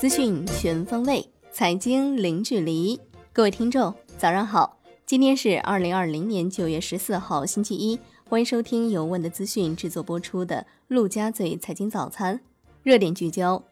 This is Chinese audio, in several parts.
资讯全方位，财经零距离。各位听众，早上好！今天是二零二零年九月十四号，星期一。欢迎收听由问的资讯制作播出的陆家嘴财经早餐。热点聚焦：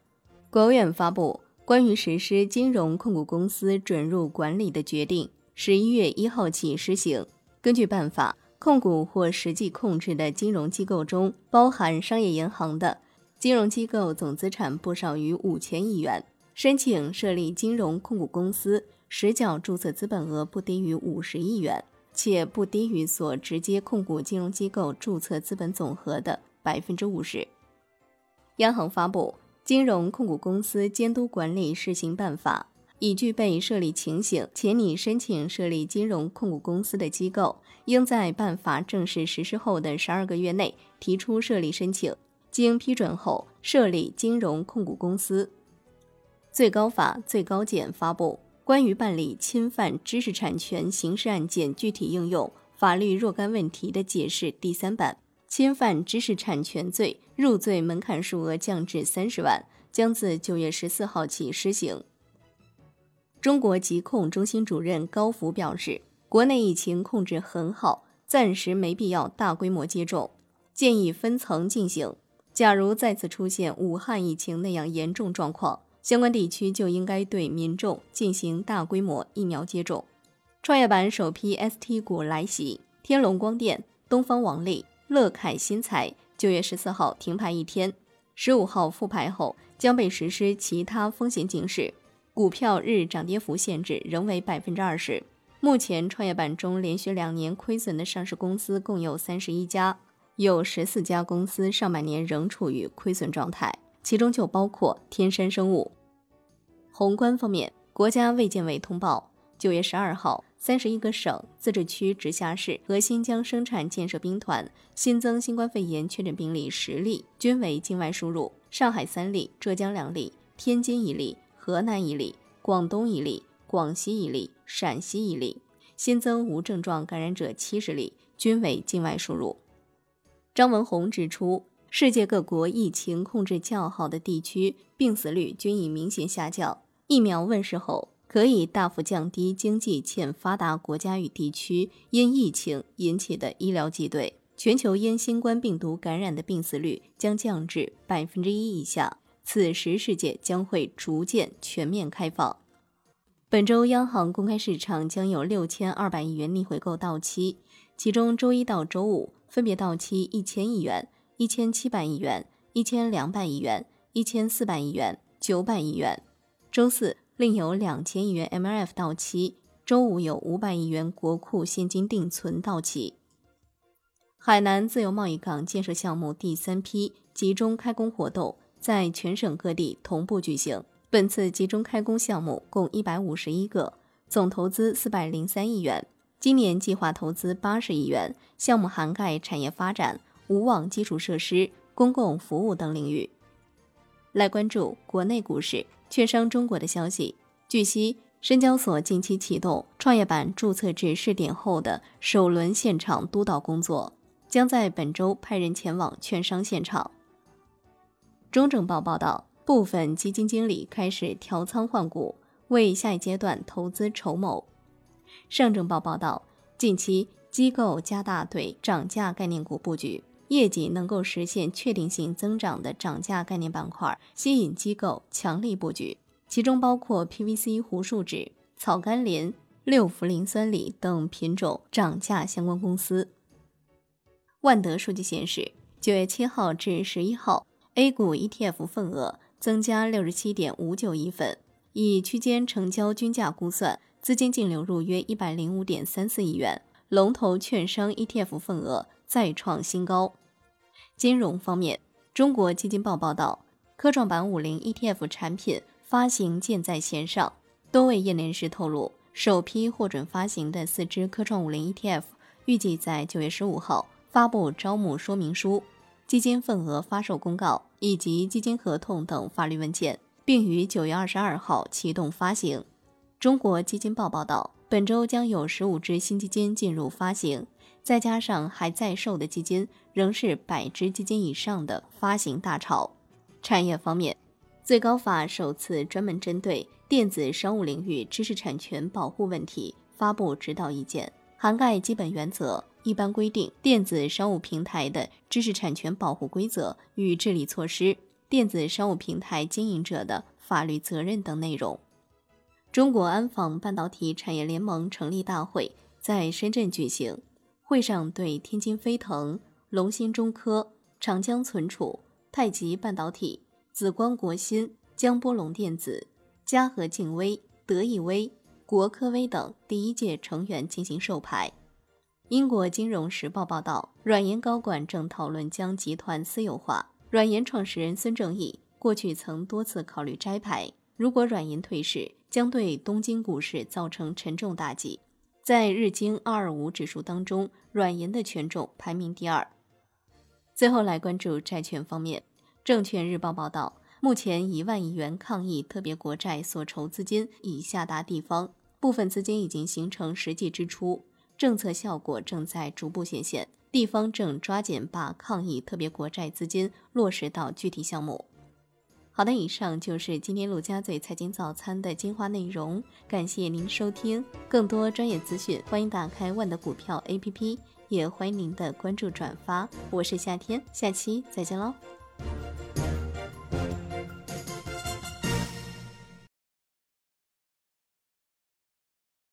国务院发布关于实施金融控股公司准入管理的决定，十一月一号起施行。根据办法，控股或实际控制的金融机构中，包含商业银行的。金融机构总资产不少于五千亿元，申请设立金融控股公司，实缴注册资本额不低于五十亿元，且不低于所直接控股金融机构注册资本总和的百分之五十。央行发布《金融控股公司监督管理试行办法》，已具备设立情形且拟申请设立金融控股公司的机构，应在办法正式实施后的十二个月内提出设立申请。经批准后设立金融控股公司。最高法、最高检发布《关于办理侵犯知识产权刑事案件具体应用法律若干问题的解释》第三版，侵犯知识产权罪入罪门槛数额降至三十万，将自九月十四号起施行。中国疾控中心主任高福表示，国内疫情控制很好，暂时没必要大规模接种，建议分层进行。假如再次出现武汉疫情那样严重状况，相关地区就应该对民众进行大规模疫苗接种。创业板首批 ST 股来袭，天龙光电、东方网力、乐凯新材九月十四号停牌一天，十五号复牌后将被实施其他风险警示，股票日涨跌幅限制仍为百分之二十。目前创业板中连续两年亏损的上市公司共有三十一家。有十四家公司上半年仍处于亏损状态，其中就包括天山生物。宏观方面，国家卫健委通报，九月十二号，三十一个省、自治区、直辖市和新疆生产建设兵团新增新冠肺炎确诊病例十例，均为境外输入。上海三例，浙江两例，天津一例，河南一例，广东一例，广西一例，陕西一例。新增无症状感染者七十例，均为境外输入。张文宏指出，世界各国疫情控制较好的地区，病死率均已明显下降。疫苗问世后，可以大幅降低经济欠发达国家与地区因疫情引起的医疗挤兑，全球因新冠病毒感染的病死率将降至百分之一以下。此时，世界将会逐渐全面开放。本周，央行公开市场将有六千二百亿元逆回购到期，其中周一到周五。分别到期一千亿元、一千七百亿元、一千两百亿元、一千四百亿元、九百亿元。周四另有两千亿元 MLF 到期，周五有五百亿元国库现金定存到期。海南自由贸易港建设项目第三批集中开工活动在全省各地同步举行。本次集中开工项目共一百五十一个，总投资四百零三亿元。今年计划投资八十亿元，项目涵盖产业发展、无网基础设施、公共服务等领域。来关注国内股市，券商中国的消息。据悉，深交所近期启动创业板注册制试点后的首轮现场督导工作，将在本周派人前往券商现场。中证报报道，部分基金经理开始调仓换股，为下一阶段投资筹谋。上证报报道，近期机构加大对涨价概念股布局，业绩能够实现确定性增长的涨价概念板块吸引机构强力布局，其中包括 PVC 胡树脂、草甘膦、六氟磷酸锂等品种涨价相关公司。万德数据显示，九月七号至十一号，A 股 ETF 份额增加六十七点五九亿份，以区间成交均价估算。资金净流入约一百零五点三四亿元，龙头券商 ETF 份额再创新高。金融方面，中国基金报报道，科创板五零 ETF 产品发行箭在弦上。多位业内人士透露，首批获准发行的四只科创五零 ETF 预计在九月十五号发布招募说明书、基金份额发售公告以及基金合同等法律文件，并于九月二十二号启动发行。中国基金报报道，本周将有十五只新基金进入发行，再加上还在售的基金，仍是百只基金以上的发行大潮。产业方面，最高法首次专门针对电子商务领域知识产权保护问题发布指导意见，涵盖基本原则、一般规定、电子商务平台的知识产权保护规则与治理措施、电子商务平台经营者的法律责任等内容。中国安防半导体产业联盟成立大会在深圳举行，会上对天津飞腾、龙芯中科、长江存储、太极半导体。紫光国芯、江波龙电子、嘉禾静微、德意威、国科微等第一届成员进行授牌。英国金融时报报道，软银高管正讨论将集团私有化。软银创始人孙正义过去曾多次考虑摘牌，如果软银退市，将对东京股市造成沉重打击。在日经二二五指数当中，软银的权重排名第二。最后来关注债券方面。证券日报报道，目前一万亿元抗疫特别国债所筹资金已下达地方，部分资金已经形成实际支出，政策效果正在逐步显现。地方正抓紧把抗疫特别国债资金落实到具体项目。好的，以上就是今天陆家嘴财经早餐的精华内容，感谢您收听。更多专业资讯，欢迎打开万的股票 APP，也欢迎您的关注转发。我是夏天，下期再见喽。